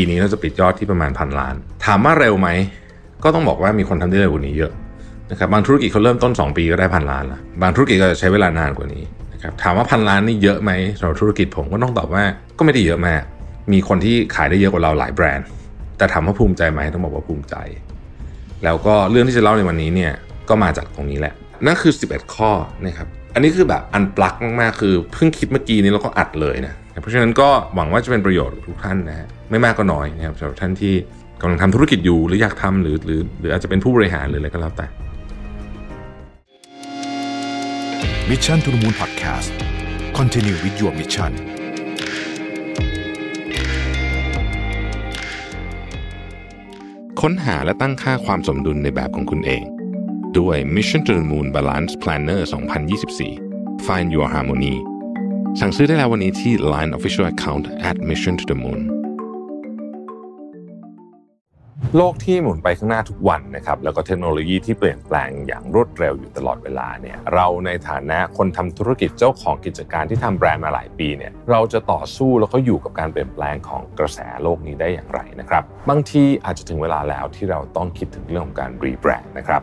ปีนี้เราจะปิดยอดที่ประมาณพันล้าน ถามว่าเร็วไหม ก็ต้องบอกว่ามีคนทำได้เร็วกว่านี้เยอะนะครับบางธุรกิจเขาเริ่มต้น 2 ปีก็ได้พันล้านละบางธุรกิจก็จะใช้เวลานานกว่านี้นะครับถามว่าพันล้านนี่เยอะไหมสำหรับธุรกิจผมก็ต้องตอบว่าก็ไม่ได้เยอะมาก มีคนที่ขายได้เยอะกว่าเราหลายแบรนด์ แต่ถามว่าภูมิใจไหมต้องบอกว่าภูมิใจ แล้วก็เรื่องที่จะเล่าในวันนี้เนี่ยก็มาจากตรงนี้แหละ นั่นคือ 11 ข้อนะครับอันนี้คือแบบอันปลักมากๆคือเพิ่งคิดเมื่อกี้นี้แล้วก็อัดเลยนะ เพราะฉะนั้นก็หวังว่าจะเป็นประโยชน์กับทุกท่านนะฮะไม่มากก็น้อยนะครับสำหรับท่านที่กำลังทำธุรกิจอยู่หรืออยากทำหรือหรือหรืออาจจะเป็นผู้บริหารหรืออะไรก็แล้วแต่ Mission to the Moon Podcast Continue with your mission ค้นหาและตั้งค่าความสมดุลในแบบของคุณเอง ด้วย Mission to the Moon Balance Planner 2024 Find Your Harmony สั่งซื้อได้แล้ววันนี้ที่ Line Official Account at Mission to the Moon โลกที่หมุนไปข้างหน้าทุกวันนะครับแล้วก็เทคโนโลยีที่เปลี่ยนแปลงอย่างรวดเร็วอยู่ตลอดเวลาเนี่ยเราในฐานะคนทำธุรกิจเจ้าของกิจการที่ทำแบรนด์มาหลายปีเนี่ยเราจะต่อสู้แล้วก็อยู่กับการเปลี่ยนแปลงของกระแสโลกนี้ได้อย่างไรนะครับบางทีอาจจะถึงเวลาแล้วที่เราต้องคิดถึงเรื่องของการรีแบรนด์นะครับ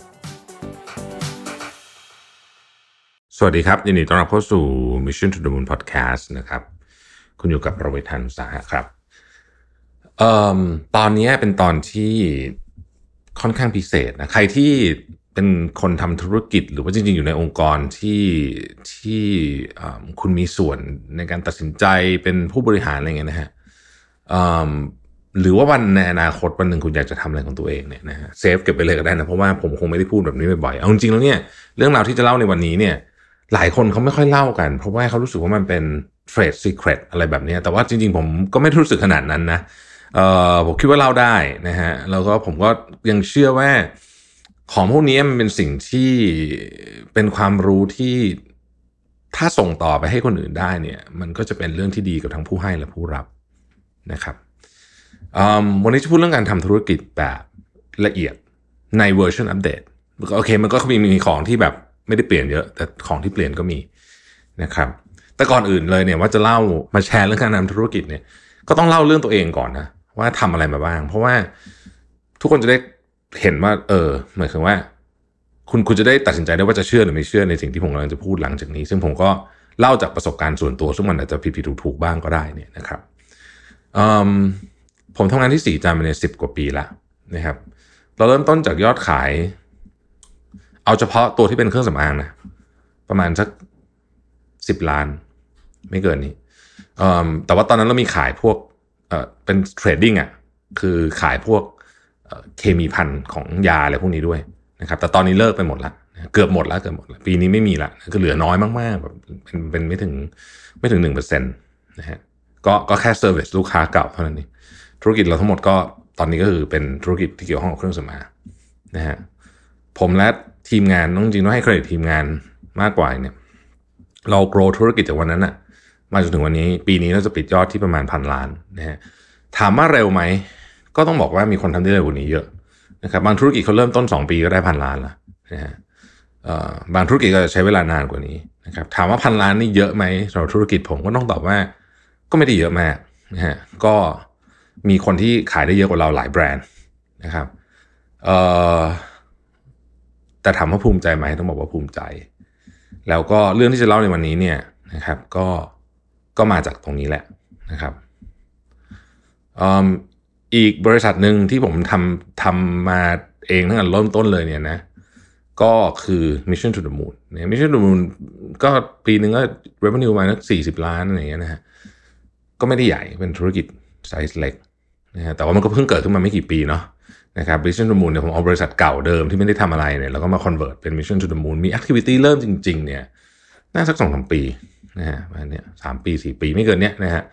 สวัสดีครับ ยินดีต้อนรับเข้าสู่ Mission to the Moon Podcast นะครับ คุณอยู่กับประเวทันสาหะครับเอ่อตอนนี้เป็นตอนที่ค่อนข้างพิเศษนะใครที่เป็นคนทำธุรกิจหรือว่าจริง ๆ อยู่ในองค์กรที่ที่คุณมีส่วนในการตัดสินใจเป็นผู้บริหารอะไรเงี้ยนะฮะหรือว่าวันในอนาคตวันหนึ่งคุณอยากจะทำอะไรของตัวเองเนี่ยนะฮะเซฟเก็บไปเลยก็ได้นะเพราะว่าผมคงไม่ได้พูดแบบนี้บ่อยๆเอาจริงๆแล้วเนี่ยเรื่องราวที่จะเล่าในวันนี้เนี่ย หลายคนเขาไม่ค่อยเล่ากัน เพราะว่าเขารู้สึกว่ามันเป็นเทรดซีเครตอะไรแบบนี้ แต่ว่าจริงๆ ผมก็ไม่รู้สึกขนาดนั้นนะเออผมคิดว่าเล่าได้นะฮะแล้วก็ผมก็ยังเชื่อว่าของพวกนี้มันเป็นสิ่งที่เป็นความรู้ที่ถ้าส่งต่อไปให้คนอื่นได้เนี่ย มันก็จะเป็นเรื่องที่ดีกับทั้งผู้ให้และผู้รับนะครับวันนี้จะพูดเรื่องการทำธุรกิจแบบละเอียดในเวอร์ชันอัปเดตโอเค มันก็มีมีของที่แบบ ไม่ได้เปลี่ยนเยอะ แต่ของที่เปลี่ยนก็มีนะครับ แต่ก่อนอื่นเลยเนี่ยว่าจะเล่ามาแชร์เรื่องการทำธุรกิจเนี่ย ก็ต้องเล่าเรื่องตัวเองก่อนนะว่าทำอะไรมาบ้าง เพราะว่าทุกคนจะได้เห็นว่า เออหมายถึงว่า คุณคุณจะได้ตัดสินใจได้ว่าจะเชื่อหรือไม่เชื่อในสิ่งที่ผมกำลังจะพูดหลังจากนี้ ซึ่งผมก็เล่าจากประสบการณ์ส่วนตัว ซึ่งมันอาจจะผิดผิดถูกถูกบ้างก็ได้เนี่ยนะครับผมทำงานที่สี่จานมาในสิบกว่าปีละนะครับ เราเริ่มต้นจากยอดขาย เอาเฉพาะตัวที่เป็นเครื่องสำอางนะประมาณสักสิบล้าน ไม่เกินนี้แต่ว่าตอนนั้นเรามีขายพวกเป็นเทรดดิ้งอะคือขายพวกเคมีพันของยาอะไรพวกนี้ด้วยนะครับ แต่ตอนนี้เลิกไปหมดละเกือบหมดแล้วเกือบหมดล้วปีนี้ไม่มีละก็เหลือน้อยมากๆแบบเป็นเป็นไม่ถึงไม่ถึงหนึ่งเปอร์เซ็นต์นะฮะก็ก็แค่เซอร์วิสลูกค้าเก่าเท่านั้นเองธุรกิจเราทั้งหมดก็ตอนนี้ก็คือเป็นธุรกิจที่เกี่ยวข้องกับเครื่องสำอางนะฮะผมและ ทีมงานต้องจริงต้องให้เครดิตทีมงานมากกว่าเนี่ย เราโกรธุรกิจจากวันนั้นอะมาจนถึงวันนี้ ปีนี้เราจะปิดยอดที่ประมาณพันล้านนะฮะถามว่าเร็วไหม ก็ต้องบอกว่ามีคนทำได้เร็วกว่านี้เยอะนะครับบางธุรกิจเขาเริ่มต้น 2 ปีก็ได้พันล้านล้วนะฮะบางธุรกิจก็จะใช้เวลานานกว่านี้นะครับถามว่าพันล้านนี่เยอะไหมสำหรับธุรกิจผมก็ต้องตอบว่า ก็ไม่ได้เยอะมากนะฮะก็มีคนที่ขายได้เยอะกว่าเราหลายแบรนด์นะครับเอ่อ แต่ถามว่าภูมิใจไหมต้องบอกว่าภูมิใจ แล้วก็เรื่องที่จะเล่าในวันนี้เนี่ยนะครับ ก็ก็มาจากตรงนี้แหละนะครับอีกบริษัทหนึ่งที่ผมทำทำมาเองตั้งแต่เริ่มต้นเลยเนี่ยนะ ก็คือ Mission to the Moon เนี่ย Mission to the Moon ก็ปีหนึ่งก็ revenue มาสักสี่สิบล้านอะไรอย่างเงี้ยนะฮะก็ไม่ได้ใหญ่เป็นธุรกิจไซส์เล็กนะฮะแต่ว่ามันก็เพิ่งเกิดขึ้นมาไม่กี่ปีเนาะ นะครับ Mission to the Moon เนี่ยผมเอาบริษัทเก่าเดิมที่ไม่ได้ทำอะไรเนี่ยแล้วก็มา convert เป็น Mission to the Moon มี activity เริ่มจริง ๆ เนี่ยน่าสักสองสามปีนะฮะประมาณเนี้ยสามปีสี่ปีไม่เกินเนี้ยนะฮะ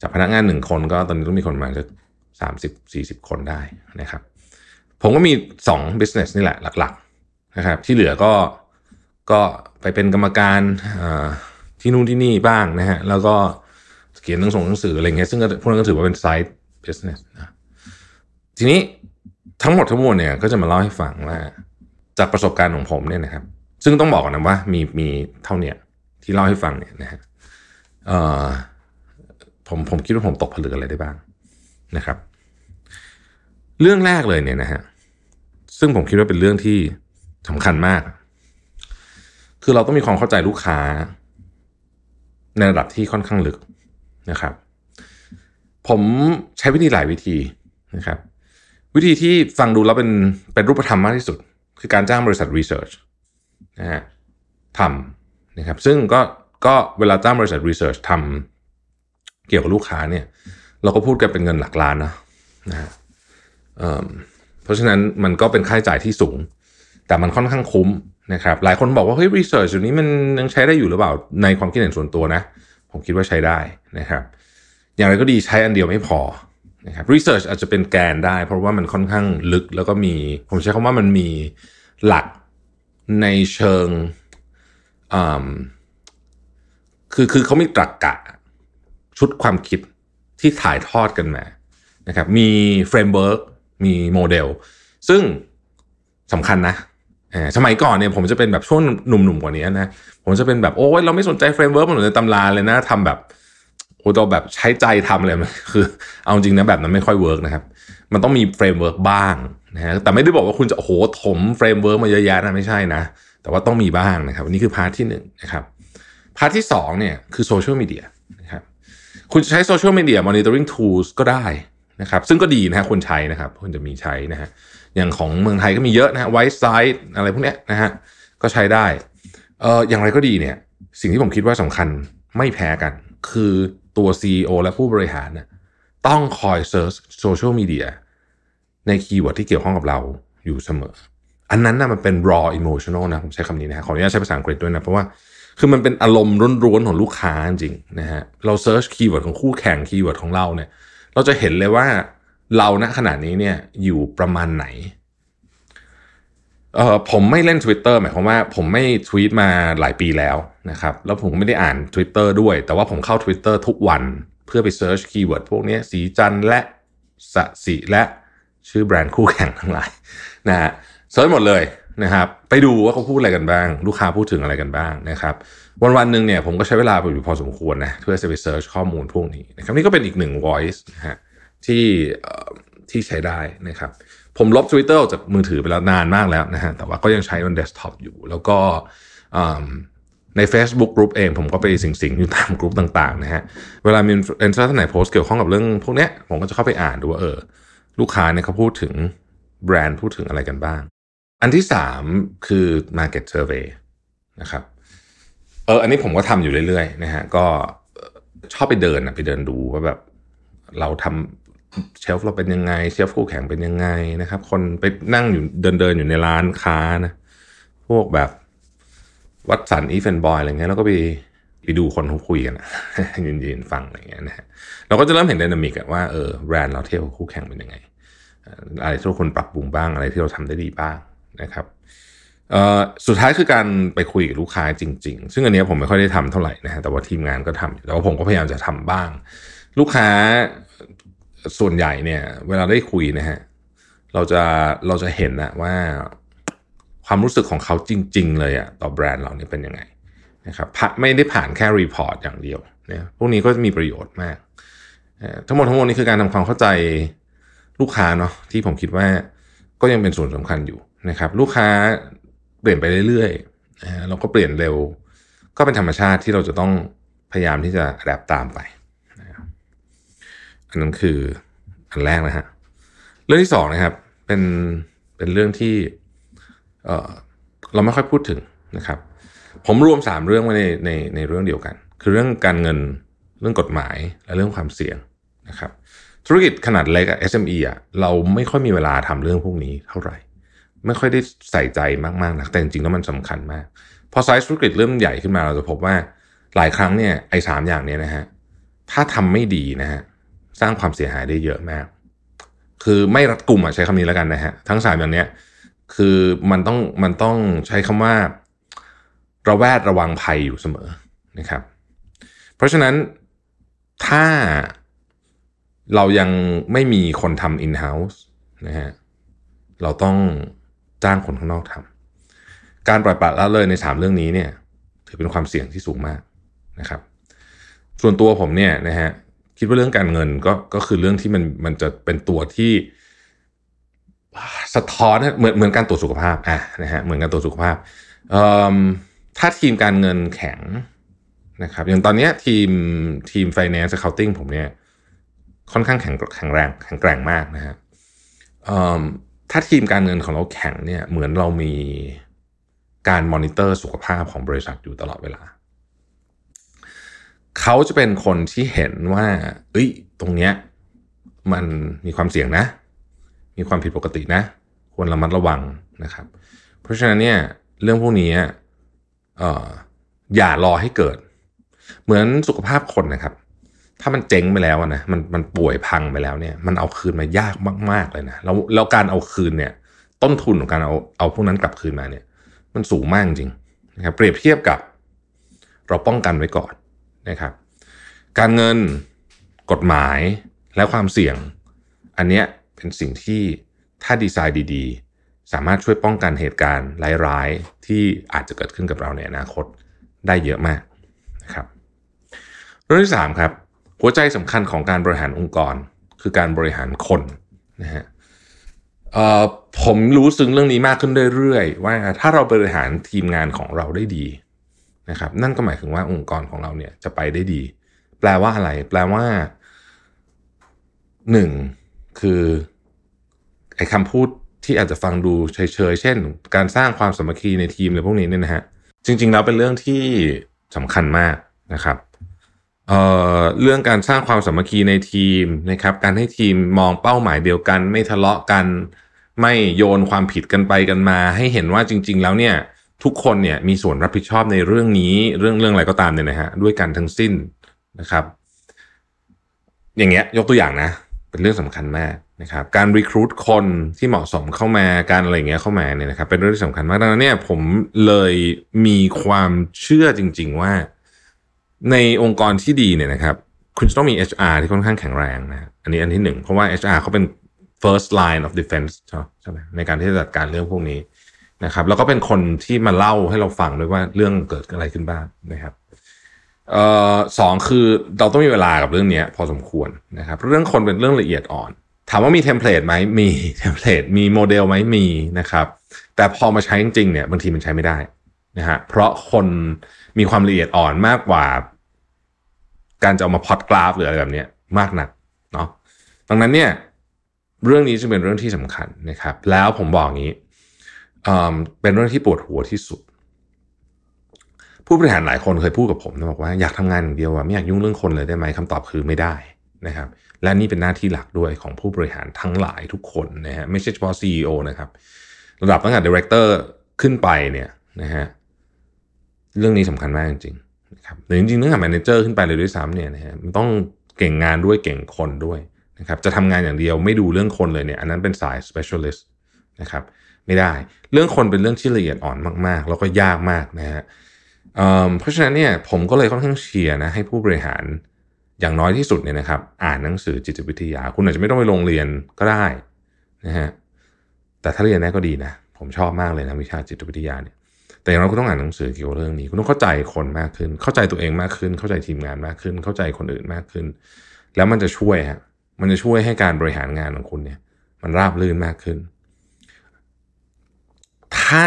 จากพนักงานหนึ่งคนก็ตอนนี้ต้องมีคนมาสักสามสิบสี่สิบคนได้นะครับ ผมก็มีสอง business นี่แหละหลักๆนะครับ ที่เหลือก็ก็ไปเป็นกรรมการที่นู่นที่นี่บ้างนะฮะแล้วก็เขียนหนังส่งหนังสืออะไรเงี้ยซึ่งพวกนั้นก็ถือว่าเป็น side business นะทีนี้ ทั้งหมดทั้งมวลเนี่ยก็จะมาเล่าให้ฟังว่า จากประสบการณ์ของผมเนี่ยนะครับ ซึ่งต้องบอกก่อนนะว่ามีมีเท่าเนี้ยที่เล่าให้ฟังเนี่ยนะฮะผมผมคิดว่าผมตกผลึกอะไรได้บ้างนะครับ เรื่องแรกเลยเนี่ยนะฮะซึ่งผมคิดว่าเป็นเรื่องที่สำคัญมาก คือเราต้องมีความเข้าใจลูกค้า ในระดับที่ค่อนข้างลึกนะครับ ผมใช้วิธีหลายวิธีนะครับ วิธีที่ฟังดูแล้วเป็นเป็นรูปธรรมมากที่สุด คือการจ้างบริษัทรีเสิร์ชนะฮะทำนะครับ ซึ่งก็ก็เวลาจ้างบริษัทรีเสิร์ชทำเกี่ยวกับลูกค้าเนี่ย เราก็พูดกันเป็นเงินหลักล้านนะนะฮะเพราะฉะนั้นมันก็เป็นค่าใช้จ่ายที่สูง แต่มันค่อนข้างคุ้มนะครับ หลายคนบอกว่าเฮ้ยรีเสิร์ชอยู่นี้มันยังใช้ได้อยู่หรือเปล่าในความคิดเห็นส่วนตัวนะ ผมคิดว่าใช้ได้นะครับ อย่างไรก็ดีใช้อันเดียวไม่พอ นะครับรีเสิร์ชอาจจะเป็นแกนได้ เพราะว่ามันค่อนข้างลึกแล้วก็มี ผมใช้คำว่ามันมีหลักในเชิงคือคือเขามีตรรกะ ชุดความคิดที่ถ่ายทอดกันมานะครับมี framework มีโมเดล ซึ่งสำคัญนะสมัยก่อนเนี่ยผมจะเป็นแบบช่วงหนุ่มๆกว่านี้นะ ผมจะเป็นแบบ โอ้ยเราไม่สนใจ framework เหมือนในตำราเลยนะทำแบบ โอ้เราแบบใช้ใจทำอะไรมันคือ เอาจริงนะแบบนั้นไม่ค่อย work นะครับ มันต้องมี framework บ้างนะฮะแต่ไม่ได้บอกว่าคุณจะโอ้โหถม framework มาเยอะแยะนะไม่ใช่นะ แต่ว่าต้องมีบ้างนะครับนี่คือ part ที่หนึ่งนะครับ part ที่สองเนี่ยคือโซเชียลมีเดียนะครับคุณจะใช้โซเชียลมีเดีย monitoring tools ก็ได้นะครับซึ่งก็ดีนะฮะคนใช้นะครับคุณจะมีใช้นะฮะอย่างของเมืองไทยก็มีเยอะนะฮะ Wisesight อะไรพวกเนี้ยนะฮะก็ใช้ได้เอออย่างไรก็ดีเนี่ยสิ่งที่ผมคิดว่าสำคัญไม่แพ้กัน คือ ตัว CEO และผู้บริหารเนี่ยต้องคอย search โซเชียลมีเดียใน keyword ที่เกี่ยวข้องกับเราอยู่เสมอ อันนั้นนะมันเป็น raw emotional นะ ผมใช้คำนี้นะขออนุญาตใช้ภาษาอังกฤษด้วยนะ เพราะว่าคือมันเป็นอารมณ์ร้อนๆของลูกค้าจริงนะฮะเรา search keyword ของคู่แข่ง keyword ของเราเนี่ย เราจะเห็นเลยว่าเราณขณะนี้เนี่ยอยู่ประมาณไหน เออผมไม่เล่น Twitter หมายความว่าผมไม่ทวีตมาหลายปีแล้วนะครับแล้วผมไม่ได้อ่าน Twitter ด้วย แต่ว่าผมเข้า Twitter ทุกวันเพื่อไป search keyword พวกนี้ศรีจันทร์และศศิและชื่อแบรนด์คู่แข่งทั้งหลายนะฮะ search หมดเลยนะครับไปดูว่าเขาพูดอะไรกันบ้าง ลูกค้าพูดถึงอะไรกันบ้างนะครับวันวันหนึ่งเนี่ยผมก็ใช้เวลาไปอยู่พอสมควรนะเพื่อจะไป search ข้อมูลพวกนี้นะครับนี่ก็เป็นอีกหนึ่ง voice นะฮะที่ที่ใช้ได้นะครับ ผมลบ Twitter ออกจากมือถือไปแล้วนานมากแล้วนะฮะแต่ว่าก็ยังใช้บนเดสก์ท็อปอยู่ แล้วก็ใน Facebook กลุ่มเองผมก็ไปสิงๆอยู่ตามกลุ่มต่างๆนะฮะเวลามีเอนเซอร์ท่านไหนโพสเกี่ยวข้องกับเรื่องพวกเนี้ยผมก็จะเข้าไปอ่านดูว่าเออลูกค้าเนี่ยเขาพูดถึงแบรนด์พูดถึงอะไรกันบ้าง อันที่สามคือ Market Survey นะครับเอออันนี้ผมก็ทำอยู่เรื่อยๆนะฮะก็ชอบไปเดินนะไปเดินดูว่าแบบเราทำ เชลฟ์เราเป็นยังไง เชลฟ์คู่แข่งเป็นยังไงนะครับ คนไปนั่งอยู่เดินเดินอยู่ในร้านค้านะพวกแบบวัดสันอีเฟนบอยอะไรเงี้ยแล้วก็ไปไปดูคนเขาคุยกันยืนยืนฟังอะไรเงี้ยนะฮะเราก็จะเริ่มเห็นดินามิกว่าเออแบรนด์เราเทียบกับคู่แข่งเป็นยังไงอะไรที่เราควรปรับปรุงบ้างอะไรที่เราทำได้ดีบ้างนะครับสุดท้ายคือการไปคุยกับลูกค้าจริง ๆ ซึ่งอันนี้ผมไม่ค่อยได้ทำเท่าไหร่นะฮะแต่ว่าทีมงานก็ทำแต่ว่าผมก็พยายามจะทำบ้าง ลูกค้า ส่วนใหญ่เนี่ย เวลาได้คุยนะฮะเราจะเราจะเห็นนะว่าความรู้สึกของเขาจริง ๆ เลยอะต่อแบรนด์เราเนี่ยเป็นยังไงนะครับไม่ได้ผ่านแค่ report อย่างเดียวเนี่ยพวกนี้ก็มีประโยชน์มาก ทั้งหมดทั้งมวลนี้คือการทำความเข้าใจลูกค้าเนาะที่ผมคิดว่าก็ยังเป็นส่วนสำคัญอยู่นะครับ ลูกค้าเปลี่ยนไปเรื่อยๆเราก็เปลี่ยนเร็ว ก็เป็นธรรมชาติที่เราจะต้องพยายามที่จะแอบตามไป อันนั้นคืออันแรกนะฮะเรื่องที่สองนะครับเป็นเป็นเรื่องที่เออเราไม่ค่อยพูดถึงนะครับ ผมรวมสามเรื่องไว้ในในในเรื่องเดียวกัน คือเรื่องการเงินเรื่องกฎหมายและเรื่องความเสี่ยงนะครับ ธุรกิจขนาดเล็กอะ SME อะเราไม่ค่อยมีเวลาทำเรื่องพวกนี้เท่าไหร่ ไม่ค่อยได้ใส่ใจมากๆนะแต่จริงๆแล้วมันสำคัญมาก พอไซส์ธุรกิจเริ่มใหญ่ขึ้นมาเราจะพบว่าหลายครั้งเนี่ยไอ้สามอย่างเนี้ยนะฮะถ้าทำไม่ดีนะฮะ สร้างความเสียหายได้เยอะมาก คือไม่รัดกลุ่มอะใช้คำนี้แล้วกันนะฮะ ทั้งสามอย่างเนี้ย คือมันต้องมันต้องใช้คำว่า ระแวดระวังภัยอยู่เสมอนะครับ เพราะฉะนั้นถ้าเรายังไม่มีคนทำ in-house นะฮะ เราต้องจ้างคนข้างนอกทำ การปล่อยปละละเลยในสามเรื่องนี้เนี่ย ถือเป็นความเสี่ยงที่สูงมากนะครับ ส่วนตัวผมเนี่ยนะฮะ คิดว่าเรื่องการเงินก็ก็คือเรื่องที่มันมันจะเป็นตัวที่สะท้อนเหมือนเหมือนการตรวจสุขภาพอะนะฮะเหมือนการตรวจสุขภาพถ้าทีมการเงินแข็งนะครับอย่างตอนนี้ทีมทีม finance accounting ผมเนี่ยค่อนข้างแข็งแข็งแรงแข็งแกร่งมากนะฮะถ้าทีมการเงินของเราแข็งเนี่ยเหมือนเรามีการมอนิเตอร์สุขภาพของบริษัทอยู่ตลอดเวลา เขาจะเป็นคนที่เห็นว่า เอ้ย ตรงเนี้ย มันมีความเสี่ยงนะ มีความผิดปกตินะ ควรระมัดระวังนะครับ เพราะฉะนั้นเนี่ย เรื่องพวกนี้เอ่ออย่ารอให้เกิด เหมือนสุขภาพคนนะครับ ถ้ามันเจ๊งไปแล้วนะ มันมันป่วยพังไปแล้วเนี่ย มันเอาคืนมายากมาก ๆ เลยนะ แล้วแล้วการเอาคืนเนี่ย ต้นทุนของการเอาเอาพวกนั้นกลับคืนมาเนี่ย มันสูงมากจริงนะครับ เปรียบเทียบกับ เราป้องกันไว้ก่อน นะครับ การเงินกฎหมายและความเสี่ยง อันเนี้ยเป็นสิ่งที่ถ้าดีไซน์ดีๆ สามารถช่วยป้องกันเหตุการณ์ร้ายๆ ที่อาจจะเกิดขึ้นกับเราในอนาคตได้เยอะมากนะครับเรื่องที่3ครับหัวใจสำคัญของการบริหารองค์กร คือการบริหารคนนะฮะผมรู้ซึ้งเรื่องนี้มากขึ้นเรื่อยๆ ว่าถ้าเราบริหารทีมงานของเราได้ดี นะครับนั่นก็หมายถึงว่าองค์กรของเราเนี่ยจะไปได้ดี แปลว่าอะไร แปลว่าหนึ่งคือไอ้คำพูดที่อาจจะฟังดูเฉยๆ เช่น การสร้างความสมัคคีในทีมอะไรพวกนี้เนี่ยนะฮะจริงๆแล้วเป็นเรื่องที่สำคัญมากนะครับเอ่อเรื่องการสร้างความสามัคคีในทีมนะครับการให้ทีมมองเป้าหมายเดียวกัน ไม่ทะเลาะกัน ไม่โยนความผิดกันไปกันมา ให้เห็นว่าจริง ๆ แล้วเนี่ย ทุกคนเนี่ยมีส่วนรับผิดชอบในเรื่องนี้เรื่องเรื่องอะไรก็ตามเนี่ยนะฮะด้วยกันทั้งสิ้นนะครับ อย่างเงี้ยยกตัวอย่างนะ เป็นเรื่องสำคัญมากนะครับการรีคูดคนที่เหมาะสมเข้ามาการอะไรเงี้ยเข้ามาเนี่ยนะครับเป็นเรื่องที่สำคัญมากดังนั้นเนี่ยผมเลยมีความเชื่อจริง ๆ ว่าในองค์กรที่ดีเนี่ยนะครับ คุณจะต้องมี HR ที่ค่อนข้างแข็งแรงนะอันนี้อันที่หนึ่งเพราะว่า HR เขาเป็น first line of defense ใช่ไหมในการที่จะจัดการเรื่องพวกนี้ นะครับ แล้วก็เป็นคนที่มาเล่าให้เราฟังด้วยว่าเรื่องเกิดอะไรขึ้นบ้างนะครับเอ่อสองคือเราต้องมีเวลากับเรื่องนี้พอสมควรนะครับ เรื่องคนเป็นเรื่องละเอียดอ่อน ถามว่ามีเทมเพลตไหมมีเทมเพลตมีโมเดลไหมมีนะครับ แต่พอมาใช้จริงๆเนี่ยบางทีมันใช้ไม่ได้นะฮะเพราะคนมีความละเอียดอ่อนมากกว่า การจะเอามาพอดกราฟหรืออะไรแบบนี้มากนักเนาะดังนั้นเนี่ยเรื่องนี้จึงเป็นเรื่องที่สำคัญนะครับ แล้วผมบอกงี้ เป็นเรื่องที่ปวดหัวที่สุด ผู้บริหารหลายคนเคยพูดกับผมนะบอกว่าอยากทำงานอย่างเดียวอะไม่อยากยุ่งเรื่องคนเลยได้ไหมคำตอบคือไม่ได้นะครับ และนี่เป็นหน้าที่หลักด้วยของผู้บริหารทั้งหลายทุกคนนะฮะไม่ใช่เฉพาะ CEO นะครับ ระดับตั้งแต่ Director ขึ้นไปเนี่ยนะฮะเรื่องนี้สำคัญมากจริงๆนะครับหรือจริงๆตั้งแต่ Manager ขึ้นไปเลยด้วยซ้ำเนี่ยนะฮะมันต้องเก่งงานด้วยเก่งคนด้วยนะครับจะทำงานอย่างเดียวไม่ดูเรื่องคนเลยเนี่ยอันนั้นเป็นสาย specialist นะครับ ไม่ได้ เรื่องคนเป็นเรื่องที่ละเอียดอ่อนมาก ๆ แล้วก็ยากมากนะฮะเพราะฉะนั้นเนี่ยผมก็เลยค่อนข้างเชียร์นะให้ผู้บริหารอย่างน้อยที่สุดเนี่ยนะครับ อ่านหนังสือจิตวิทยา คุณอาจจะไม่ต้องไปโรงเรียนก็ได้นะฮะแต่ถ้าเรียนได้ก็ดีนะผมชอบมากเลยนะวิชาจิตวิทยาเนี่ยแต่อย่างน้อยคุณต้องอ่านหนังสือเกี่ยวกับเรื่องนี้ คุณต้องเข้าใจคนมากขึ้น เข้าใจตัวเองมากขึ้น เข้าใจทีมงานมากขึ้น เข้าใจคนอื่นมากขึ้น แล้วมันจะช่วยฮะมันจะช่วยให้การบริหารงานของคุณเนี่ย มันราบรื่นมากขึ้น ถ้า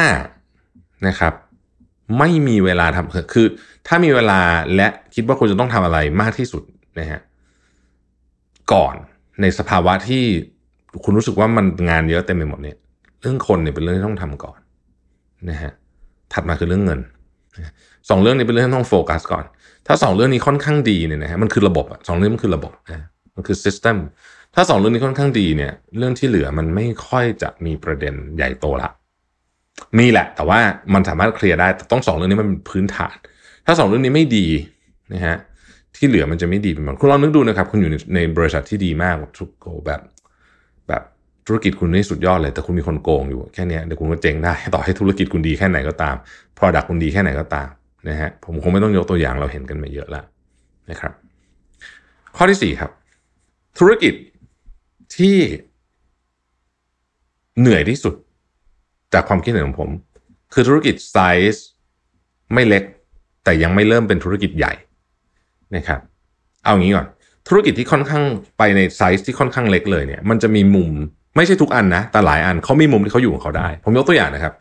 นะครับ ไม่มีเวลาทำคือ ถ้ามีเวลาและคิดว่าคุณจะต้องทำอะไรมากที่สุดนะฮะก่อนในสภาวะที่คุณรู้สึกว่ามันงานเยอะเต็มไปหมดเนี่ยเรื่องคนเนี่ยเป็นเรื่องที่ต้องทำก่อนนะฮะถัดมาคือเรื่องเงินสองเรื่องนี้เป็นเรื่องที่ต้องโฟกัสก่อน ถ้าสองเรื่องนี้ค่อนข้างดีเนี่ยนะฮะมันคือระบบอะสองเรื่องมันคือระบบนะมันคือซิสเต็มถ้าสองเรื่องนี้ค่อนข้างดีเนี่ย เรื่องที่เหลือมันไม่ค่อยจะมีประเด็นใหญ่โตละ มีแหละ แต่ว่ามันสามารถเคลียร์ได้แต่ต้องสองเรื่องนี้มันเป็นพื้นฐาน ถ้าสองเรื่องนี้ไม่ดีนะฮะที่เหลือมันจะไม่ดีเป็นหมดคุณลองนึกดูนะครับ คุณอยู่ในในบริษัทที่ดีมากทุกโกแบบ แบบธุรกิจคุณนี่สุดยอดเลย แต่คุณมีคนโกงอยู่แค่นี้เดี๋ยวคุณก็เจ๊งได้ ต่อให้ธุรกิจคุณดีแค่ไหนก็ตาม Product คุณดีแค่ไหนก็ตามนะฮะผมคงไม่ต้องยกตัวอย่างเราเห็นกันมาเยอะแล้วนะครับ ข้อที่สี่ครับ ธุรกิจที่เหนื่อยที่สุด จากความคิดเห็นของผม คือธุรกิจไซส์ไม่เล็ก แต่ยังไม่เริ่มเป็นธุรกิจใหญ่นะครับ เอางี้ก่อน ธุรกิจที่ค่อนข้างไปในไซส์ที่ค่อนข้างเล็กเลยเนี่ย มันจะมีมุมไม่ใช่ทุกอันนะ แต่หลายอันเขามีมุมที่เขาอยู่ของเขาได้ ผมยกตัวอย่างนะครับ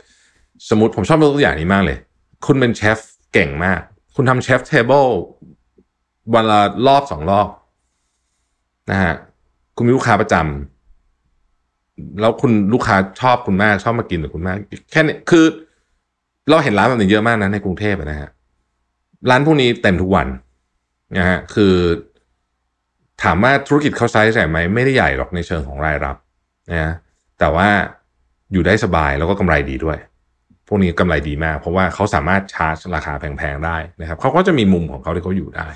สมมติผมชอบยกตัวอย่างนี้มากเลย คุณเป็นเชฟเก่งมาก คุณทำ chef's tableวันละรอบสองรอบนะฮะคุณมีลูกค้าประจำ แล้วคุณลูกค้าชอบคุณมากชอบมากินกับคุณมาก แค่นี้คือ เราเห็นร้านแบบนี้เยอะมากนะในกรุงเทพนะฮะร้านพวกนี้เต็มทุกวันนะฮะคือ ถามว่าธุรกิจเขาไซส์ใหญ่ไหมไม่ได้ใหญ่หรอกในเชิงของรายรับนะแต่ว่าอยู่ได้สบายแล้วก็กำไรดีด้วย พวกนี้กำไรดีมาก เพราะว่าเขาสามารถชาร์จราคาแพงๆได้นะครับเขาก็จะมีมุมของเขาที่เขาอยู่ได้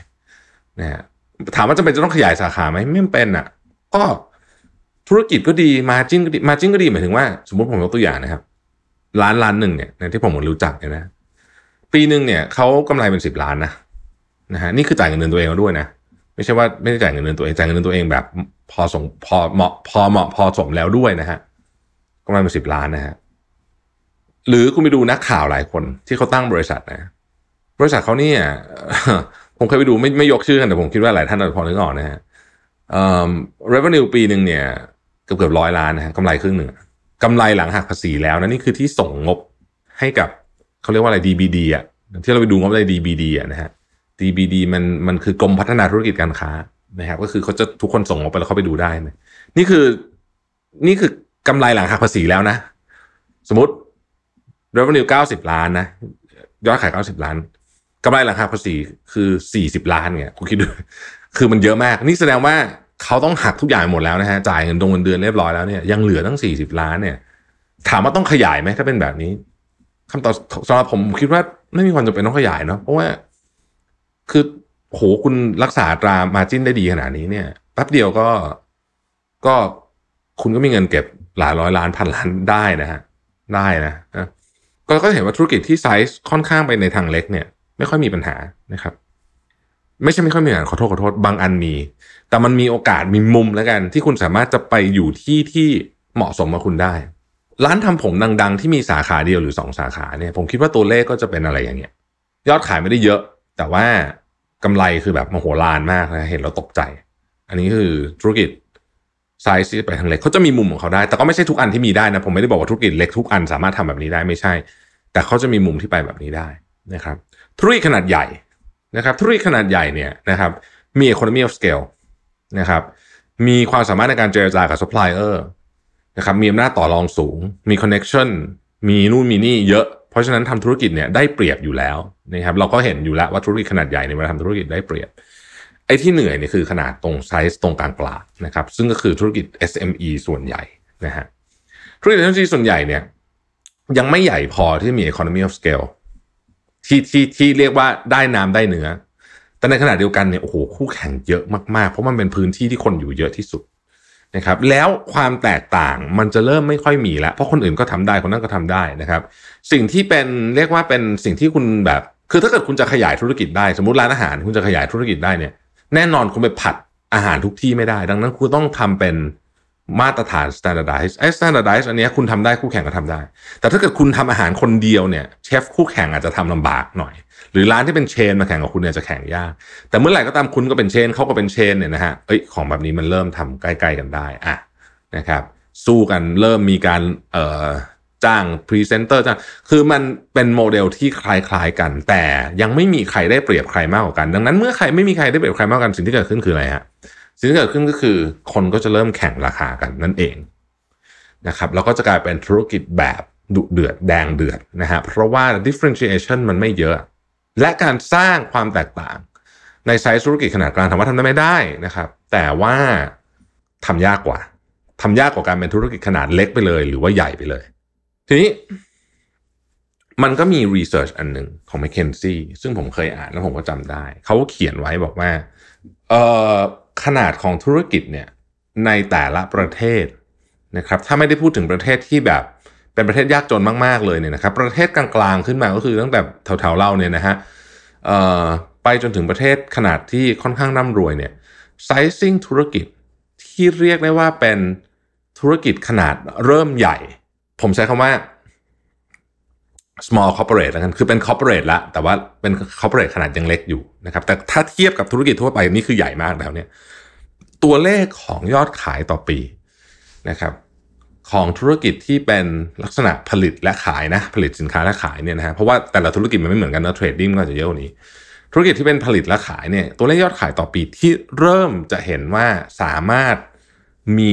นะฮะถามว่าจะเป็นจะต้องขยายสาขาไหมไม่เป็นอะ ก็ ธุรกิจก็ดีมาจิ้นก็ดีมาจิ้นก็ดีหมายถึงว่า สมมติผมยกตัวอย่างนะครับ ร้านร้านหนึ่งเนี่ยที่ผมรู้จักเนี่ยนะปีหนึ่งเนี่ยเขากำไรเป็นสิบล้านนะนะฮะนี่คือจ่ายเงินเดือนตัวเองด้วยนะไม่ใช่ว่าไม่ได้จ่ายเงินเดือนตัวเองจ่ายเงินเดือนตัวเองแบบพอสมพอเหมาะพอเหมาะพอสมแล้วด้วยนะฮะกำไรเป็นสิบล้านนะฮะหรือคุณไปดูนักข่าวหลายคนที่เขาตั้งบริษัทนะ บริษัทเขาเนี่ยผมเคยไปดูไม่ไม่ยกชื่อกันแต่ผมคิดว่าหลายท่านอาจจะพอนึกออกนะฮะเอ่อ revenue ปีหนึ่งเนี่ย เกือบเกือบร้อยล้านนะฮะกำไรครึ่งหนึ่งกำไรหลังหักภาษีแล้วนะนี่คือที่ส่งงบให้กับเขาเรียกว่าอะไร DBD อะที่เราไปดูงบใน DBD อะนะฮะ DBD มันมันคือกรมพัฒนาธุรกิจการค้านะครับก็คือเขาจะทุกคนส่งงบไปแล้วเขาไปดูได้นะนี่คือนี่คือกำไรหลังหักภาษีแล้วนะ สมมติ revenue 90ล้านนะยอดขาย90ล้านกำไรหลังหักภาษีคือ40ล้านเนี่ยคุณคิดดูคือมันเยอะมาก นี่แสดงว่า เขาต้องหักทุกอย่างหมดแล้วนะฮะจ่ายเงินดงเงินเดือนเรียบร้อยแล้วเนี่ยยังเหลือตั้ง40ล้านเนี่ย ถามว่าต้องขยายไหมถ้าเป็นแบบนี้คำตอบสำหรับผมคิดว่าไม่มีความจำเป็นต้องขยายเนาะเพราะว่าคือโหคุณรักษาตรามาจิ้นได้ดีขนาดนี้เนี่ยแป๊บเดียวก็ก็คุณก็มีเงินเก็บหลายร้อยล้านพันล้านได้นะฮะได้นะนะก็ก็เห็นว่าธุรกิจที่ไซส์ค่อนข้างไปในทางเล็กเนี่ย ไม่ค่อยมีปัญหานะครับ ไม่ใช่ไม่ค่อยมีปัญหาขอโทษขอโทษบางอันมี แต่มันมีโอกาสมีมุมแล้วกัน ที่คุณสามารถจะไปอยู่ที่ที่เหมาะสมกับคุณได้ ร้านทำผมดัง ๆ ที่มีสาขาเดียวหรือสองสาขาเนี่ยผมคิดว่าตัวเลขก็จะเป็นอะไรอย่างเงี้ยยอดขายไม่ได้เยอะ แต่ว่ากำไรคือแบบมโหฬารมากนะเห็นแล้วตกใจ อันนี้คือธุรกิจไซส์ที่ไปทางเล็กเขาจะมีมุมของเขาได้ แต่ก็ไม่ใช่ทุกอันที่มีได้นะ ผมไม่ได้บอกว่าธุรกิจเล็กทุกอันสามารถทำแบบนี้ได้ไม่ใช่ แต่เขาจะมีมุมที่ไปแบบนี้ได้นะครับธุรกิจขนาดใหญ่นะครับธุรกิจขนาดใหญ่เนี่ยนะครับมี economy of scale นะครับ มีความสามารถในการเจรจากับ supplier นะครับ มีอำนาจต่อรองสูง มี connection มีนู่นมีนี่เยอะ เพราะฉะนั้นทำธุรกิจเนี่ยได้เปรียบอยู่แล้วนะครับ เราก็เห็นอยู่แล้วว่าธุรกิจขนาดใหญ่ในเวลาทำธุรกิจได้เปรียบ ไอ้ที่เหนื่อยเนี่ยคือขนาดตรงไซส์ตรงกลางกลางนะครับ ซึ่งก็คือธุรกิจ SME ส่วนใหญ่นะฮะ ธุรกิจ SME ส่วนใหญ่เนี่ยยังไม่ใหญ่พอที่มี economy of scale ที่ที่ที่เรียกว่าได้น้ำได้เนื้อ แต่ในขณะเดียวกันเนี่ยโอ้โหคู่แข่งเยอะมากๆ เพราะมันเป็นพื้นที่ที่คนอยู่เยอะที่สุดนะครับ แล้วความแตกต่างมันจะเริ่มไม่ค่อยมีแล้ว เพราะคนอื่นก็ทำได้คนนั้นก็ทำได้นะครับ สิ่งที่เป็นเรียกว่าเป็นสิ่งที่คุณแบบ คือถ้าเกิดคุณจะขยายธุรกิจได้ สมมติร้านอาหารคุณจะขยายธุรกิจได้เนี่ย แน่นอนคุณไปผัดอาหารทุกที่ไม่ได้ ดังนั้นคุณต้องทำเป็นมาตรฐาน standardize ไอ้ standardize อันนี้คุณทำได้คู่แข่งก็ทำได้ แต่ถ้าเกิดคุณทำอาหารคนเดียวเนี่ยเชฟคู่แข่งอาจจะทำลำบากหน่อย หรือร้านที่เป็นเชนมาแข่งกับคุณเนี่ยจะแข่งยาก แต่เมื่อไหร่ก็ตามคุณก็เป็นเชนเขาก็เป็นเชนเนี่ยนะฮะเอ้ยของแบบนี้มันเริ่มทำใกล้ๆกันได้อะนะครับ สู้กันเริ่มมีการเอ่อจ้างพรีเซนเตอร์จ้างคือมันเป็นโมเดลที่คล้ายๆกัน แต่ยังไม่มีใครได้เปรียบใครมากกว่ากัน ดังนั้นเมื่อใครไม่มีใครได้เปรียบใครมากกว่ากันสิ่งที่เกิดขึ้นคืออะไรฮะสิ่งที่เกิดขึ้นก็คือ คนก็จะเริ่มแข่งราคากันนั่นเองนะครับแล้วก็จะกลายเป็นธุรกิจแบบดุเดือดแดงเดือดนะฮะเพราะว่า differentiation มันไม่เยอะ และการสร้างความแตกต่าง ในไซส์ธุรกิจขนาดกลางถามว่าทำได้ไม่ได้นะครับ แต่ว่าทำยากกว่าทำยากกว่าการเป็นธุรกิจขนาดเล็กไปเลย หรือว่าใหญ่ไปเลย ทีนี้ มันก็มีรีเสิร์ชอันหนึ่งของ m c k เคนซี่ซึ่งผมเคยอ่านแล้วผมก็จำได้ เขาเขียนไว้บอกว่าเออขนาดของธุรกิจเนี่ยในแต่ละประเทศนะครับ ถ้าไม่ได้พูดถึงประเทศที่แบบ เป็นประเทศยากจนมากๆเลยเนี่ยนะครับ ประเทศกลางๆขึ้นมาก็คือตั้งแต่แถวๆเราเนี่ยนะฮะไปจนถึงประเทศขนาดที่ค่อนข้างร่ำรวยเนี่ยไซซิ่งธุรกิจที่เรียกได้ว่าเป็นธุรกิจขนาดเริ่มใหญ่ ผมใช้คำว่า small corporate แล้วกัน คือเป็น corporate ละ แต่ว่าเป็น corporate ขนาดยังเล็กอยู่นะครับ แต่ถ้าเทียบกับธุรกิจทั่วไปนี่คือใหญ่มากแล้วเนี่ย ตัวเลขของยอดขายต่อปีนะครับ ของธุรกิจที่เป็นลักษณะผลิตและขายนะผลิตสินค้าและขายเนี่ยนะฮะเพราะว่าแต่ละธุรกิจมันไม่เหมือนกันนะเทรดดิ้งก็จะเยอะกว่านี้ ธุรกิจที่เป็นผลิตและขายเนี่ยตัวเลขยอดขายต่อปีที่เริ่มจะเห็นว่าสามารถมี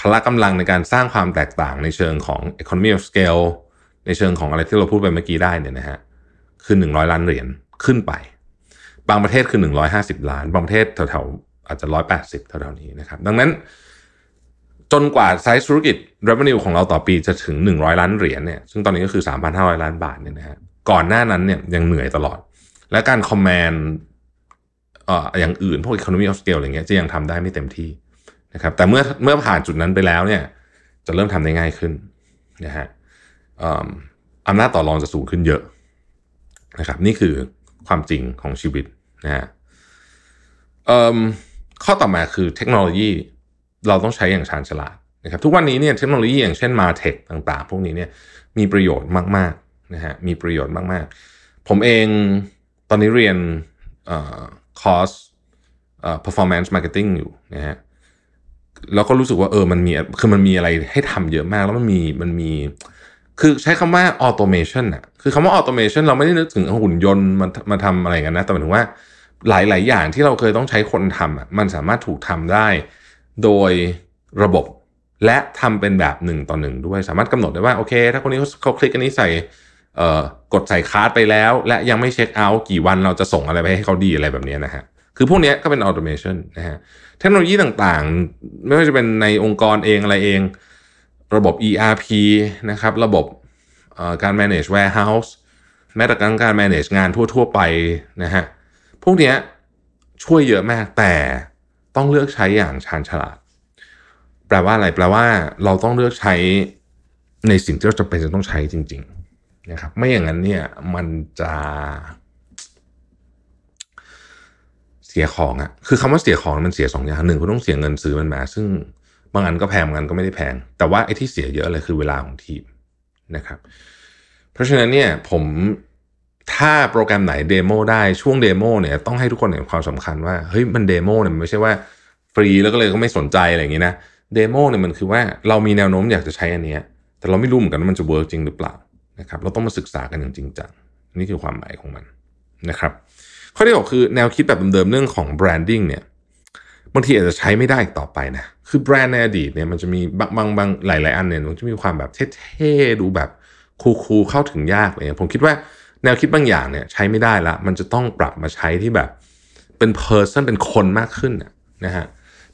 พละกำลังในการสร้างความแตกต่างในเชิงของ economy of scale ในเชิงของอะไรที่เราพูดไปเมื่อกี้ได้เนี่ยนะฮะคือ 100 ล้านเหรียญขึ้นไป บางประเทศคือ 150 ล้าน บางประเทศแถวๆอาจจะ 180แถวๆนี้นะครับ ดังนั้น จนกว่าไซส์ธุรกิจ revenue ของเราต่อปีจะถึง 100 ล้านเหรียญเนี่ยซึ่งตอนนี้ก็คือ 3,500 ล้านบาทเนี่ยนะฮะก่อนหน้านั้นเนี่ยยังเหนื่อยตลอด และการคอมแมนเอ่ออย่างอื่นพวก economy of scale อะไรเงี้ยจะยังทำได้ไม่เต็มที่นะครับแต่เมื่อเมื่อผ่านจุดนั้นไปแล้วเนี่ยจะเริ่มทำได้ง่ายขึ้นนะฮะอำนาจต่อรองจะสูงขึ้นเยอะนะครับนี่คือความจริงของชีวิตนะฮะข้อต่อมาคือเทคโนโลยี เราต้องใช้อย่างชาญฉลาดนะครับทุกวันนี้เนี่ยเทคโนโลยีอย่างเช่นมาเทคต่างๆ พวกนี้เนี่ยมีประโยชน์มากๆนะฮะมีประโยชน์มากๆ ผมเองตอนนี้เรียนคอร์ส performance marketing อยู่นะฮะแล้วก็รู้สึกว่าเออมันมีคือมันมีอะไรให้ทำเยอะมากแล้วมันมีมันมี คือใช้คำว่า automation อะคือคำว่า automation เราไม่ได้นึกถึงหุ่นยนต์มามาทำอะไรกันนะ แต่หมายถึงว่าหลาย ๆ อย่างที่เราเคยต้องใช้คนทำอะมันสามารถถูกทำได้ โดยระบบและทำเป็นแบบหนึ่งต่อหนึ่งด้วยสามารถกำหนดได้ว่าโอเค ถ้าคนนี้เขาคลิกอันนี้ใส่กดใส่ cart ไปแล้ว และยังไม่เช็คเอาท์กี่วันเราจะส่งอะไรไปให้เขาดีอะไรแบบนี้นะฮะคือพวกนี้ก็เป็น automation นะฮะเทคโนโลยีต่างๆ ไม่ว่าจะเป็นในองค์กรเองอะไรเอง ระบบ ERP นะครับ ระบบการ manage warehouse แม้แต่การการ manage งานทั่ว ๆ ไปนะฮะพวกนี้ช่วยเยอะมากแต่ ต้องเลือกใช้อย่างชาญฉลาด แปลว่าอะไรแปลว่าเราต้องเลือกใช้ในสิ่งที่เราจำเป็นจะต้องใช้จริง ๆ นะครับ ไม่อย่างนั้นเนี่ยมันจะเสียของอะคือคำว่าเสียของมันเสียสองอย่างหนึ่งคุณต้องเสียเงินซื้อมันมา ซึ่งบางอันก็แพงบางอันก็ไม่ได้แพง แต่ว่าไอ้ที่เสียเยอะเลยคือเวลาของทีมนะครับ เพราะฉะนั้นเนี่ยผม ถ้าโปรแกรมไหน demo ได้ช่วง demo เนี่ยต้องให้ทุกคนเห็นความสำคัญว่าเฮ้ยมัน demo เนี่ยไม่ใช่ว่าฟรีแล้วก็เลยก็ไม่สนใจอะไรอย่างนี้นะ demo เนี่ยมันคือว่าเรามีแนวโน้มอยากจะใช้อันนี้แต่เราไม่รู้เหมือนกันว่ามันจะ work จริงหรือเปล่านะครับเราต้องมาศึกษากันอย่างจริงจังนี่คือความหมายของมันนะครับข้อที่6คือแนวคิดแบบเดิมๆเรื่องของ branding เนี่ยบางทีอาจจะใช้ไม่ได้ต่อไปนะคือแบรนด์ในอดีตเนี่ยมันจะมีบางบางบางหลาย ๆ อันเนี่ยมันจะมีความแบบเท่ๆดูแบบคูลๆเข้าถึงยากเลยผมคิดว่า แนวคิดบางอย่างเนี่ยใช้ไม่ได้ละ มันจะต้องปรับมาใช้ที่แบบ เป็น person เป็นคนมากขึ้นนะฮะ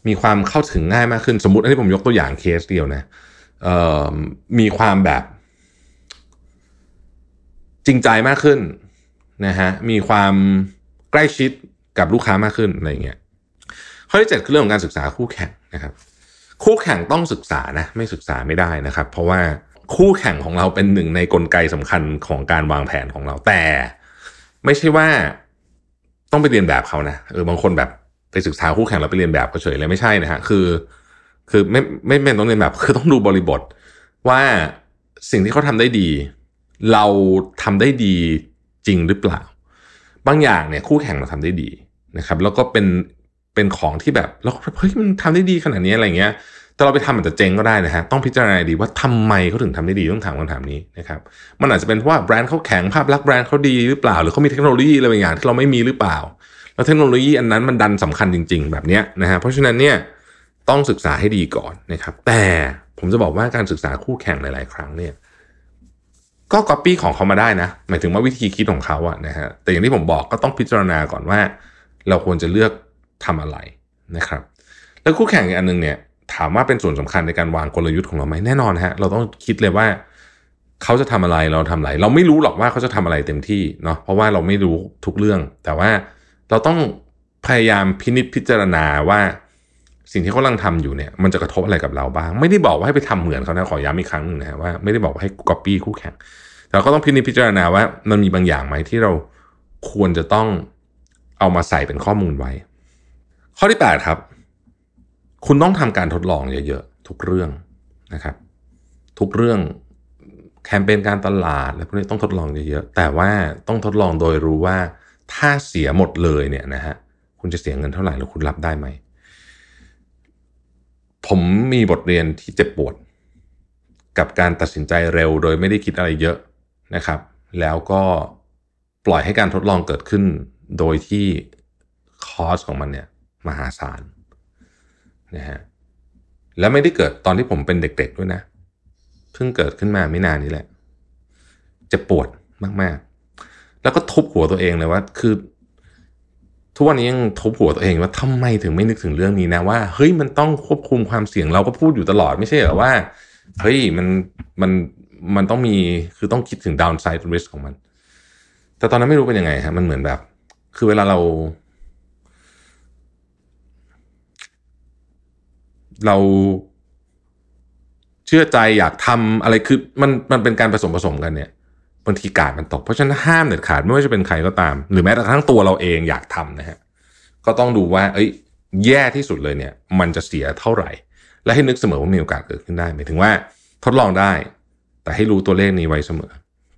มีความเข้าถึงง่ายมากขึ้นสมมติอันนี้ผมยกตัวอย่างเคสเดียวนะมีความแบบ จริงใจมากขึ้นนะฮะมีความใกล้ชิดกับลูกค้ามากขึ้นอะไรเงี้ยข้อที่เจ็ดคือเรื่องของการศึกษาคู่แข่งนะครับ คู่แข่งต้องศึกษานะไม่ศึกษาไม่ได้นะครับ เพราะว่า คู่แข่งของเราเป็นหนึ่งในกลไกสำคัญของการวางแผนของเรา แต่ไม่ใช่ว่าต้องไปเรียนแบบเขานะเออบางคนแบบไปศึกษาคู่แข่งแล้วไปเรียนแบบก็เฉยเลยไม่ใช่นะฮะคือ คือไม่ไม่ไม่ต้องเรียนแบบ คือต้องดูบริบทว่าสิ่งที่เขาทำได้ดี เราทำได้ดีจริงหรือเปล่า บางอย่างเนี่ยคู่แข่งเราทำได้ดีนะครับ แล้วก็เป็นเป็นของที่แบบแล้วเฮ้ยมันทำได้ดีขนาดนี้อะไรเงี้ย แต่เราไปทำอาจจะเจ๊งก็ได้นะฮะต้องพิจารณาดีว่าทำไมเขาถึงทำได้ดีต้องถามคำถามนี้นะครับมันอาจจะเป็นเพราะว่าแบรนด์เขาแข็งภาพลักษณ์แบรนด์เขาดีหรือเปล่า หรือเขามีเทคโนโลยีอะไรบางอย่างที่เราไม่มีหรือเปล่า แล้วเทคโนโลยีอันนั้นมันดันสำคัญจริง ๆ แบบนี้นะฮะเพราะฉะนั้นเนี่ยต้องศึกษาให้ดีก่อนนะครับแต่ผมจะบอกว่าการศึกษาคู่แข่งหลาย ๆ ครั้งเนี่ยก็ก๊อปปี้ของเขามาได้นะ หมายถึงว่าวิธีคิดของเขาอะนะฮะแต่อย่างที่ผมบอกก็ต้องพิจารณาก่อนว่า เราควรจะเลือกทำอะไรนะครับ แล้วคู่แข่งอีกอันนึงเนี่ย ถามว่าเป็นส่วนสำคัญในการวางกลยุทธ์ของเราไหมแน่นอนฮะเราต้องคิดเลยว่าเขาจะทำอะไรเราทำอะไร เราไม่รู้หรอกว่าเขาจะทำอะไรเต็มที่เนาะเพราะว่าเราไม่รู้ทุกเรื่อง แต่ว่าเราต้องพยายามพินิจพิจารณาว่าสิ่งที่เขากำลังทำอยู่เนี่ยมันจะกระทบอะไรกับเราบ้าง ไม่ได้บอกว่าให้ไปทำเหมือนเขานะขอย้ำอีกครั้งหนึงนะว่าไม่ได้บอกว่าให้ก๊อปปี้คู่แข่งแต่ก็ต้องพินิจพิจารณาว่ามันมีบางอย่างไหมที่เราควรจะต้องเอามาใส่เป็นข้อมูลไว้ ข้อที่ 8 ครับ คุณต้องทำการทดลองเยอะๆ ทุกเรื่องนะครับ ทุกเรื่องแคมเปญการตลาดอะไรพวกนี้ต้องทดลองเยอะๆ แต่ว่าต้องทดลองโดยรู้ว่าถ้าเสียหมดเลยเนี่ยนะฮะคุณจะเสียเงินเท่าไหร่แล้วคุณรับได้ไหม ผมมีบทเรียนที่เจ็บปวด กับการตัดสินใจเร็วโดยไม่ได้คิดอะไรเยอะนะครับ แล้วก็ปล่อยให้การทดลองเกิดขึ้น โดยที่คอสของมันเนี่ยมหาศาล นะฮะแล้วไม่ได้เกิดตอนที่ผมเป็นเด็กๆด้วยนะเพิ่งเกิดขึ้นมาไม่นานนี้แหละ จะปวดมากๆ แล้วก็ทุบหัวตัวเองเลยว่า คือ ทุกวันนี้ยังทุบหัวตัวเองว่าทำไมถึงไม่นึกถึงเรื่องนี้นะว่าเฮ้ยมันต้องควบคุมความเสี่ยงเราก็พูดอยู่ตลอดไม่ใช่เหรอว่าเฮ้ยมันมันมันต้องมีคือต้องคิดถึง downside risk ของมัน แต่ตอนนั้นไม่รู้เป็นยังไงฮะมันเหมือนแบบ คือเวลาเรา เราเชื่อใจอยากทำอะไรคือมันมันเป็นการผสมผสมกันเนี่ยบางทีกาดมันตก เพราะฉะนั้นห้ามเด็ดขาดไม่ว่าจะเป็นใครก็ตาม หรือแม้กระทั่งตัวเราเองอยากทำนะฮะก็ต้องดูว่า เอ้ย แย่ที่สุดเลยเนี่ย มันจะเสียเท่าไหร่ และให้นึกเสมอว่ามีโอกาสเกิดขึ้นได้หมายถึงว่าทดลองได้ แต่ให้รู้ตัวเลขนี้ไว้เสมอ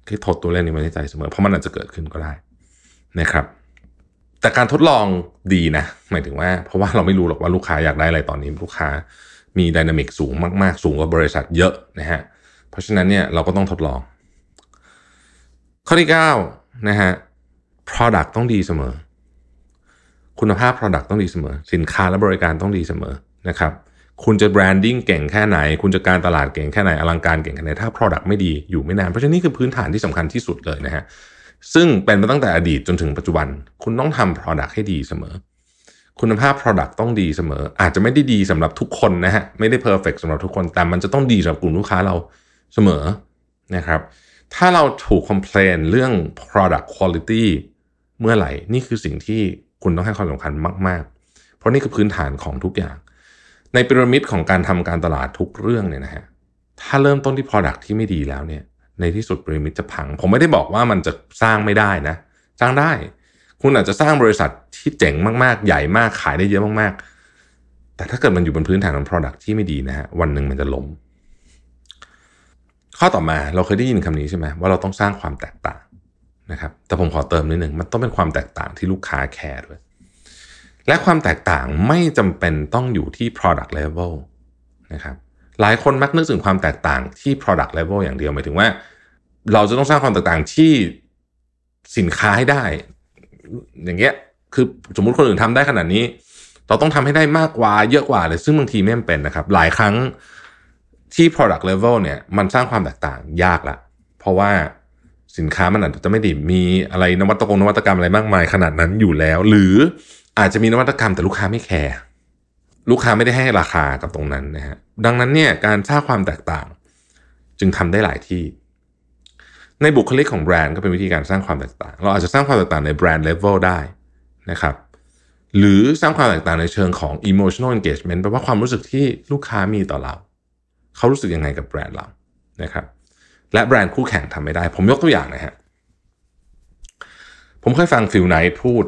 ให้ทดตัวเลขนี้ไว้ในใจเสมอ เพราะมันอาจจะเกิดขึ้นก็ได้นะครับ แต่การทดลองดีนะหมายถึงว่า เพราะว่าเราไม่รู้หรอกว่าลูกค้าอยากได้อะไรตอนนี้ลูกค้ามีดินามิกสูงมากๆ สูงกว่าบริษัทเยอะนะฮะเพราะฉะนั้นเนี่ยเราก็ต้องทดลอง ข้อที่9นะฮะ product ต้องดีเสมอ คุณภาพ product ต้องดีเสมอ สินค้าและบริการต้องดีเสมอนะครับคุณจะ branding เก่งแค่ไหน คุณจะการตลาดเก่งแค่ไหน อลังการเก่งแค่ไหน ถ้า product ไม่ดีอยู่ไม่นาน เพราะฉะนั้นนี่คือพื้นฐานที่สำคัญที่สุดเลยนะฮะ ซึ่งเป็นมาตั้งแต่อดีตจนถึงปัจจุบัน คุณต้องทำ product ให้ดีเสมอ คุณภาพ product ต้องดีเสมอ อาจจะไม่ได้ดีสำหรับทุกคนนะฮะ ไม่ได้ perfect สำหรับทุกคน แต่มันจะต้องดีสำหรับกลุ่มลูกค้าเราเสมอนะครับ ถ้าเราถูก complain เรื่อง product quality เมื่อไหร่ นี่คือสิ่งที่คุณต้องให้ความสำคัญมาก ๆ เพราะนี่คือพื้นฐานของทุกอย่าง ในพีระมิดของการทำการตลาดทุกเรื่องเนี่ยนะฮะ ถ้าเริ่มต้นที่ product ที่ไม่ดีแล้วเนี่ย ในที่สุดพีระมิดจะพัง ผมไม่ได้บอกว่ามันจะสร้างไม่ได้นะ สร้างได้ คุณอาจจะสร้างบริษัทที่เจ๋งมากๆ ใหญ่มากขายได้เยอะมากๆ แต่ถ้าเกิดมันอยู่บนพื้นฐานของ product ที่ไม่ดีนะฮะวันหนึ่งมันจะล้มข้อต่อมาเราเคยได้ยินคำนี้ใช่ไหมว่าเราต้องสร้างความแตกต่างนะครับ แต่ผมขอเติมนิดหนึ่งมันต้องเป็นความแตกต่างที่ลูกค้าแคร์ด้วย และความแตกต่างไม่จำเป็นต้องอยู่ที่ product level นะครับ หลายคนมักนึกถึงความแตกต่างที่ product level อย่างเดียวหมายถึงว่า เราจะต้องสร้างความแตกต่างที่สินค้าให้ได้ อย่างเงี้ยคือสมมุติคนอื่นทำได้ขนาดนี้ เราต้องทำให้ได้มากกว่าเยอะกว่าเลยซึ่งบางทีไม่เป็นนะครับ หลายครั้งที่ product level เนี่ยมันสร้างความแตกต่างยากละเพราะว่าสินค้ามันอาจจะไม่ได้มีอะไรนวัตกรรมนวัตกรรมอะไรมากมายขนาดนั้นอยู่แล้ว หรืออาจจะมีนวัตกรรมแต่ลูกค้าไม่แคร์ ลูกค้าไม่ได้ให้ราคากับตรงนั้นนะฮะดังนั้นเนี่ยการสร้างความแตกต่าง จึงทำได้หลายที่ ในบุคลิกของแบรนด์ก็เป็นวิธีการสร้างความแตกต่าง เราอาจจะสร้างความแตกต่างในแบรนด์เลเวลได้นะครับหรือสร้างความแตกต่างในเชิงของ emotional engagement แปลว่าความรู้สึกที่ลูกค้ามีต่อเรา เขารู้สึกยังไงกับแบรนด์เรานะครับและแบรนด์คู่แข่งทำไม่ได้ ผมยกตัวอย่างนะฮะผมเคยฟัง Phil Knight พูด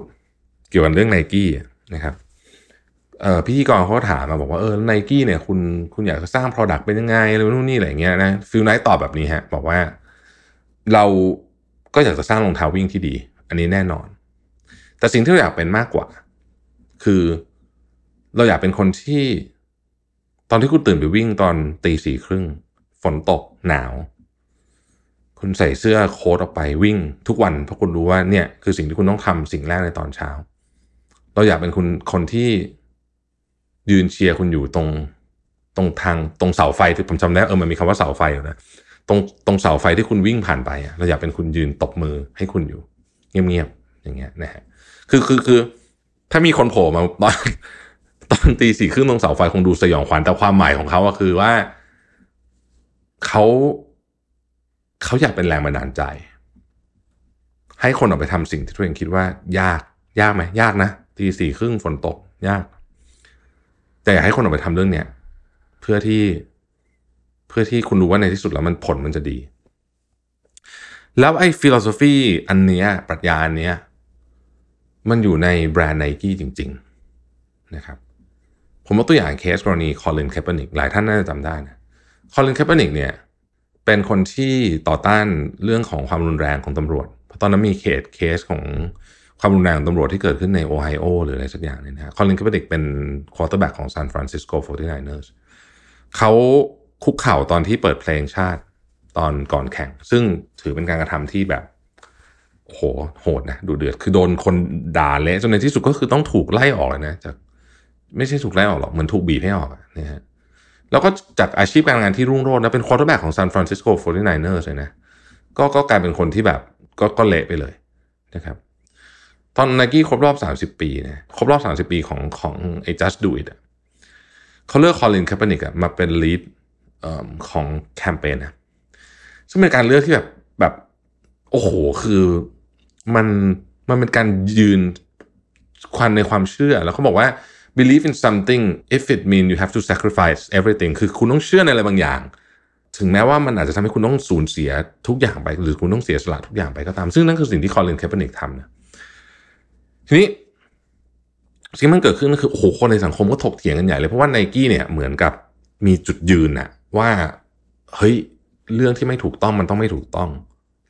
เกี่ยวกับเรื่องไนกี้นะครับ พิธีกรเขาก็ถามมาบอกว่าเออไนกี้เนี่ยคุณคุณอยากจะสร้าง Product เป็นยังไงอะไรนู่นนี่อะไรอย่างเงี้ยนะ Phil Knight ตอบแบบนี้ฮะ บอกว่าเราก็อยากจะสร้างรองเท้าวิ่งที่ดี อันนี้แน่นอน แต่สิ่งที่เราอยากเป็นมากกว่า คือเราอยากเป็นคนที่ ตอนที่คุณตื่นไปวิ่งตอนตีสี่ครึ่งฝนตกหนาว คุณใส่เสื้อโค้ทออกไปวิ่งทุกวันเพราะคุณรู้ว่าเนี่ยคือสิ่งที่คุณต้องทำสิ่งแรกในตอนเช้า เราอยากเป็นคุณคนที่ ยืนเชียร์คุณอยู่ตรงตรงทางตรงเสาไฟที่ผมจำได้เออมันมีคำว่าเสาไฟอยู่นะตรงตรงเสาไฟที่คุณวิ่งผ่านไปอะเราอยากเป็นคุณยืนตบมือให้คุณอยู่ เงียบๆอย่างเงี้ยนะฮะคือคือคือ ถ้ามีคนโผล่มาตอนตอนตีสี่ครึ่งตรงเสาไฟคงดูสยองขวัญแต่ความหมายของเขาก็คือว่าเขาเขาอยากเป็นแรงบันดาลใจ ให้คนออกไปทำสิ่งที่ตัวเองคิดว่ายากยากไหมยากนะตีสี่ครึ่งฝนตกยาก แต่อยากให้คนออกไปทำเรื่องเนี้ยเพื่อที่เพื่อที่คุณรู้ว่าในที่สุดแล้วมันผลมันจะดี แล้วไอ้ philosophy อันเนี้ยปรัชญาอันเนี้ยมันอยู่ในแบรนด์ไนกี้จริง ๆนะครับ ผมยกตัวอย่างเคสกรณี Colin Kaepernick หลายท่านน่าจะจำได้นะ Colin Kaepernick เนี่ยเป็นคนที่ต่อต้านเรื่องของความรุนแรงของตำรวจ เพราะตอนนั้นมี case case ของ ความรุนแรงของตำรวจที่เกิดขึ้นในโอไฮโอหรืออะไรสักอย่างเนี่ยนะ Colin Kaepernick เป็น quarterback ของซานฟรานซิสโก 49ers เขาคุกเข่าตอนที่เปิดเพลงชาติตอนก่อนแข่ง ซึ่งถือเป็นการกระทำที่แบบโหโหดนะดูเดือดคือโดนคนด่าเละจนในที่สุดก็คือต้องถูกไล่ออกเลยนะจากไม่ใช่ถูกไล่ออกหรอกเหมือนถูกบีบให้ออกนะฮะแล้วก็จากอาชีพการงานที่รุ่งโรจน์นะเป็น quarterback ของซานฟรานซิสโก 49ers เลยนะก็ก็กลายเป็นคนที่แบบก็ก็เละไปเลยนะครับ ตอนนกี้ครบรอบ 30 ปีนะครบรอบ 30 ปีของของไอ้ just do it อะเขาเลือก Colin Kaepernick มาเป็น lead ของแคมเปญนะซึ่งเป็นการเลือกที่แบบแบบโอ้โห คือมันมันเป็นการยืนยันในความเชื่อ แล้วเขาบอกว่า believe in something if it mean you have to sacrifice everything คือคุณต้องเชื่อในอะไรบางอย่าง ถึงแม้ว่ามันอาจจะทำให้คุณต้องสูญเสียทุกอย่างไป หรือคุณต้องเสียสละทุกอย่างไปก็ตาม ซึ่งนั่นคือสิ่งที่ Colin Kaepernick ทำนะ ทีนี้สิ่งที่มันเกิดขึ้นก็คือโอ้โหคนในสังคมก็ถกเถียงกันใหญ่เลยเพราะว่าไนกี้เนี่ยเหมือนกับมีจุดยืนนะว่าเฮ้ยเรื่องที่ไม่ถูกต้องมันต้องไม่ถูกต้อง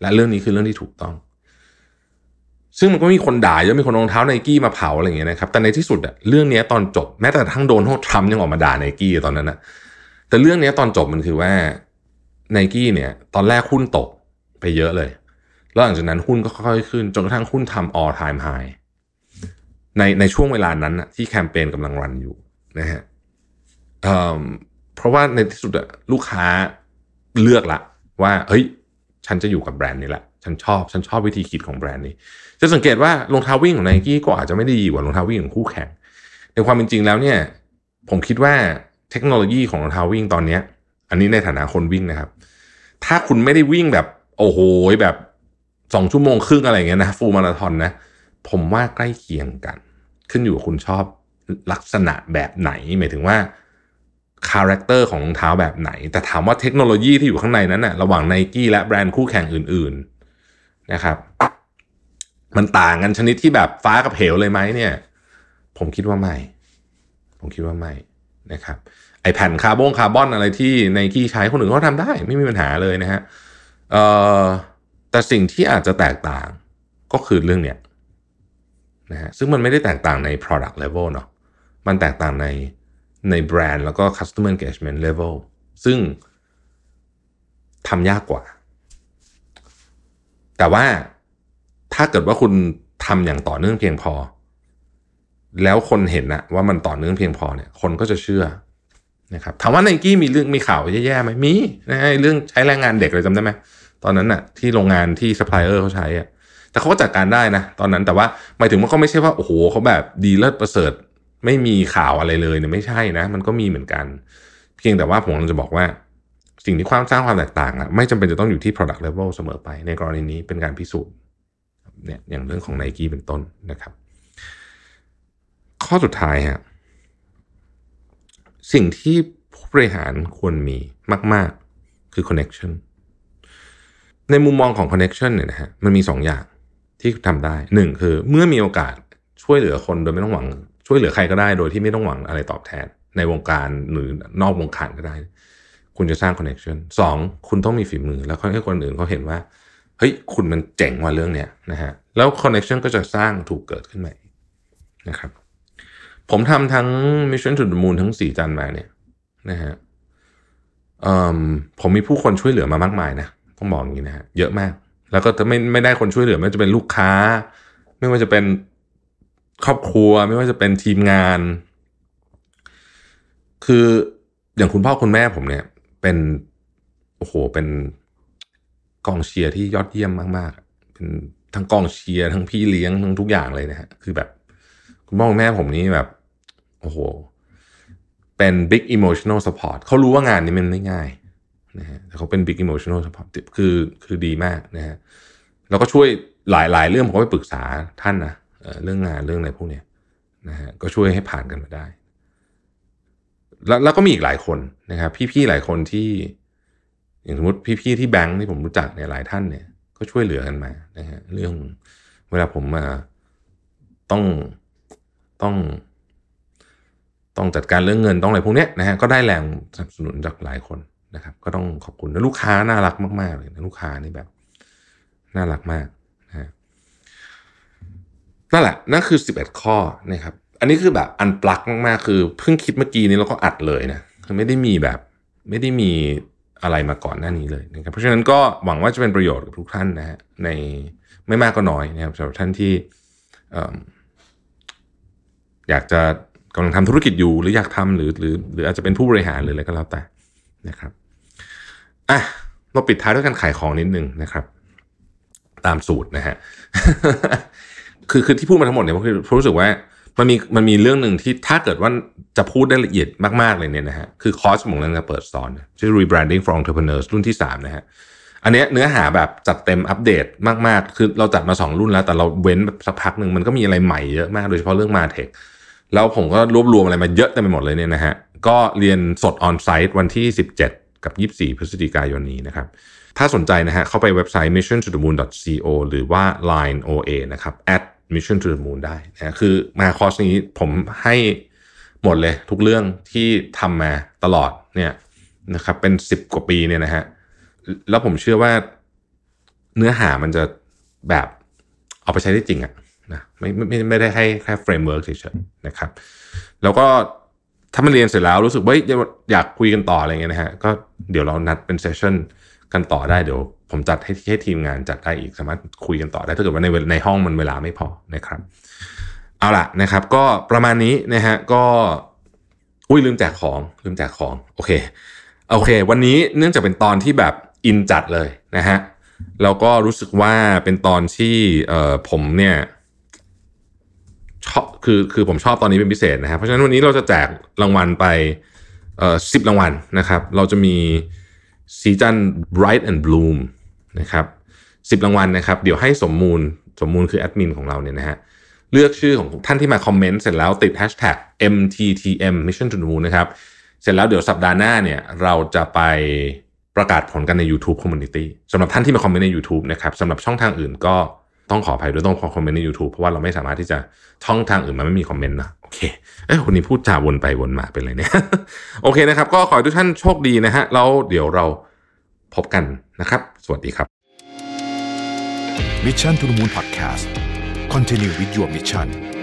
และเรื่องนี้คือเรื่องที่ถูกต้อง ซึ่งมันก็มีคนด่าเยอะมีคนรองเท้าไนกี้มาเผาอะไรอย่างเงี้ยนะครับแต่ในที่สุดอะเรื่องนี้ตอนจบแม้แต่ทั้งโดนโทษทรัมป์ยังออกมาด่าไนกี้ตอนนั้นนะแต่เรื่องนี้ตอนจบมันคือว่าไนกี้เนี่ย ตอนแรกหุ้นตกไปเยอะเลย แล้วหลังจากนั้นหุ้นก็ค่อยๆขึ้นจนกระทั่งหุ้นทำ all time high ในในช่วงเวลานั้นนะที่แคมเปญกำลังรันอยู่นะฮะเเพราะว่าในที่สุดลูกค้าเลือกละว่า เฮ้ย ฉันจะอยู่กับแบรนด์นี้ละฉันชอบ ฉันชอบวิธีคิดของแบรนด์นี้ จะสังเกตว่ารองเท้าวิ่งของไนกี้ก็อาจจะไม่ได้ดีกว่ารองเท้าวิ่งของคู่แข่ง ในความเป็นจริงแล้วเนี่ย ผมคิดว่าเทคโนโลยีของรองเท้าวิ่งตอนเนี้ยอันนี้ในฐานะคนวิ่งนะครับ ถ้าคุณไม่ได้วิ่งแบบ โอ้โหแบบสองชั่วโมงครึ่งอะไรเงี้ยนะ full marathon นะ ผมว่าใกล้เคียงกัน ขึ้นอยู่กับคุณชอบลักษณะแบบไหน หมายถึงว่า character ของรองเท้าแบบไหน แต่ถามว่าเทคโนโลยีที่อยู่ข้างในนั้นน่ะระหว่างไนกี้และแบรนด์คู่แข่งอื่น ๆนะครับ มันต่างกันชนิดที่แบบฟ้ากับเหวเลยไหมเนี่ย ผมคิดว่าไม่ ผมคิดว่าไม่นะครับไอ้แผ่นคาร์บอนคาร์บอนอะไรที่ไนกี้ใช้คนอื่นเขาทำได้ ไม่มีปัญหาเลยนะฮะเอ่อแต่สิ่งที่อาจจะแตกต่างก็คือเรื่องเนี้ย นะฮะซึ่งมันไม่ได้แตกต่างใน product level เนาะมันแตกต่างในในแบรนด์แล้วก็ customer engagement level ซึ่งทำยากกว่า แต่ว่าถ้าเกิดว่าคุณทำอย่างต่อเนื่องเพียงพอ แล้วคนเห็นนะว่ามันต่อเนื่องเพียงพอเนี่ย คนก็จะเชื่อนะครับถามว่าไนกี้มีเรื่องมีข่าวแย่ๆไหมมีนะเรื่องใช้แรงงานเด็กเลยจำได้ไหมตอนนั้นอะที่โรงงานที่ซัพพลายเออร์เขาใช้อะ แต่เขาก็จัดการได้นะ ตอนนั้นแต่ว่าหมายถึงว่าเขาไม่ใช่ว่าโอ้โหเขาแบบดีเลิศประเสริฐไม่มีข่าวอะไรเลยเนี่ยไม่ใช่นะ มันก็มีเหมือนกัน เพียงแต่ว่าผมจะบอกว่า สิ่งที่ความสร้างความแตกต่างอะไม่จำเป็นจะต้องอยู่ที่ product level เสมอไป ในกรณีนี้เป็นการพิสูจน์เนี่ยอย่างเรื่องของ n i กี้เป็นต้นนะครับ ข้อสุดท้ายฮะสิ่งที่ผู้บริหารควรมีมาก ๆ คือ connection ในมุมมองของ connection เนี่ยนะฮะมันมีสองอย่าง ที่ทำได้หนึ่งคือเมื่อมีโอกาสช่วยเหลือคนโดยไม่ต้องหวัง ช่วยเหลือใครก็ได้โดยที่ไม่ต้องหวังอะไรตอบแทน ในวงการหรือนอกวงการก็ได้ คุณจะสร้างคอนเนคชันสองคุณต้องมีฝีมือ แล้วให้คนอื่นเขาเห็นว่าเฮ้ยคุณมันเจ๋งว่าเรื่องเนี้ยนะฮะแล้วคอนเนคชันก็จะสร้างถูกเกิดขึ้นมานะครับ ผมทำทั้ง Mission to the Moon ทั้งสี่จันมาเนี่ยนะฮะผมมีผู้คนช่วยเหลือมามากมายนะต้องบอกอย่างนี้นะฮะเยอะมาก แล้วก็จะไม่ไม่ได้คนช่วยเหลือ ไม่ว่าจะเป็นลูกค้า ไม่ว่าจะเป็นครอบครัว ไม่ว่าจะเป็นทีมงาน คืออย่างคุณพ่อคุณแม่ผมเนี่ย เป็นโอ้โหเป็นกองเชียร์ที่ยอดเยี่ยมมากๆ เป็นทั้งกองเชียร์ทั้งพี่เลี้ยงทั้งทุกอย่างเลยนะฮะคือแบบ คุณพ่อคุณแม่ผมนี่แบบโอ้โหเป็น big emotional support เขารู้ว่างานนี้มันไม่ง่าย นะฮะแต่เขาเป็น big emotional support คือคือดีมากนะฮะแล้วก็ช่วยหลายๆเรื่องผมก็ไปปรึกษาท่านนะเรื่องงานเรื่องอะไรพวกนี้นะฮะก็ช่วยให้ผ่านกันมาได้ แล้วแล้วก็มีอีกหลายคนนะครับ พี่ๆหลายคนที่อย่างสมมติพี่ๆที่แบงค์ที่ผมรู้จักเนี่ยหลายท่านเนี่ยก็ช่วยเหลือกันมานะฮะเรื่องเวลาผมมาต้องต้อง ต้องจัดการเรื่องเงินต้องอะไรพวกเนี้ยนะฮะก็ได้แรงสนับสนุนจากหลายคน นะครับ ก็ต้องขอบคุณแล้วลูกค้าน่ารักมาก ๆ เลยนะลูกค้านี่แบบน่ารักมากนะฮะนั่นแหละนั่นคือ 11 ข้อนะครับ อันนี้คือแบบอันปลักมากๆ คือเพิ่งคิดเมื่อกี้นี้แล้วก็อัดเลยนะคือไม่ได้มีแบบไม่ได้มีอะไรมาก่อนหน้านี้เลยนะครับ เพราะฉะนั้นก็หวังว่าจะเป็นประโยชน์กับทุกท่านนะฮะในไม่มากก็น้อยนะครับสำหรับท่านที่ออยากจะกำลังทำธุรกิจอยู่หรืออยากทำหรือหรือหรืออาจจะเป็นผู้บริหารหรืออะไรก็แล้วแต่นะครับ อะเราปิดท้ายด้วยการขายของนิดนึงนะครับ ตามสูตรนะฮะคือคือที่พูดมาทั้งหมดเนี่ยคือผมรู้สึกว่ามันมีมันมีเรื่องหนึ่งที่ถ้าเกิดว่าจะพูดได้ละเอียดมาก ๆ เลยเนี่ยนะฮะคือคอร์สผมกำลังจะเปิดสอนชื่อ rebranding for entrepreneurs รุ่นที่ 3 นะฮะอันเนี้ยเนื้อหาแบบจัดเต็มอัปเดตมาก ๆ คือเราจัดมา 2 รุ่นแล้ว แต่เราเว้นสักพักหนึ่งมันก็มีอะไรใหม่เยอะมากโดยเฉพาะเรื่องมาเทคแล้วผมก็รวบรวมอะไรมาเยอะเต็มไปหมดเลยเนี่ยนะฮะก็เรียนสดออนไซต์วันที่ 17 กับ 24 พฤศจิกายนนี้นะครับ ถ้าสนใจนะฮะเข้าไปเว็บไซต์ mission to the moon co หรือว่า line oa นะครับ at mission to the moon ได้นะคือมาคอร์สนี้ผมให้หมดเลยทุกเรื่องที่ทำมาตลอดเนี่ยนะครับเป็น 10 กว่าปีเนี่ยนะฮะแล้วผมเชื่อว่าเนื้อหามันจะแบบเอาไปใช้ได้จริงอะนะไม่ไม่ไม่ไม่ได้ให้แค่ framework เฉยๆนะครับ แล้วก็ ถ้ามันเรียนเสร็จแล้วรู้สึกว่าอยากคุยกันต่ออะไรเงี้ยนะฮะก็เดี๋ยวเรานัดเป็น session กันต่อได้เดี๋ยวผมจัดให้ให้ทีมงานจัดได้อีกสามารถคุยกันต่อได้ถ้าเกิดว่าในในห้องมันเวลาไม่พอนะครับ เอาล่ะนะครับ ก็ประมาณนี้นะฮะก็อุ้ยลืมแจกของลืมแจกของโอเคโอเค วันนี้เนื่องจากเป็นตอนที่แบบอินจัดเลยนะฮะแล้วก็รู้สึกว่าเป็นตอนที่เอ่อผมเนี่ย คือคือผมชอบตอนนี้เป็นพิเศษนะครับเพราะฉะนั้นวันนี้เราจะแจกรางวัลไปเอ่อสิบรางวัลนะครับ เราจะมีสีจัน Bright and Bloom นะครับสิบรางวัลนะครับ เดี๋ยวให้สมมูลสมมูลคือแอดมินของเราเนี่ยนะฮะเลือกชื่อของท่านที่มาคอมเมนต์เสร็จแล้วติด hashtag MTTM Mission to the Moon นะครับ เสร็จแล้วเดี๋ยวสัปดาห์หน้าเนี่ยเราจะไปประกาศผลกันใน YouTube Community สำหรับท่านที่มาคอมเมนต์ใน YouTube นะครับสำหรับช่องทางอื่นก็ ต้องขออภัยด้วยต้องขอคอมเมนต์ใน YouTube เพราะว่าเราไม่สามารถที่จะช่องทางอื่นมันไม่มีคอมเมนต์นะโอเคเอ้คนนี้พูดจาวนไปวนมาเป็นไรเนี่ยโอเคนะครับ ก็ขอให้ทุกท่านโชคดีนะฮะแล้วเดี๋ยวเราพบกันนะครับ สวัสดีครับ Mission to the Moon Podcast Continue with your mission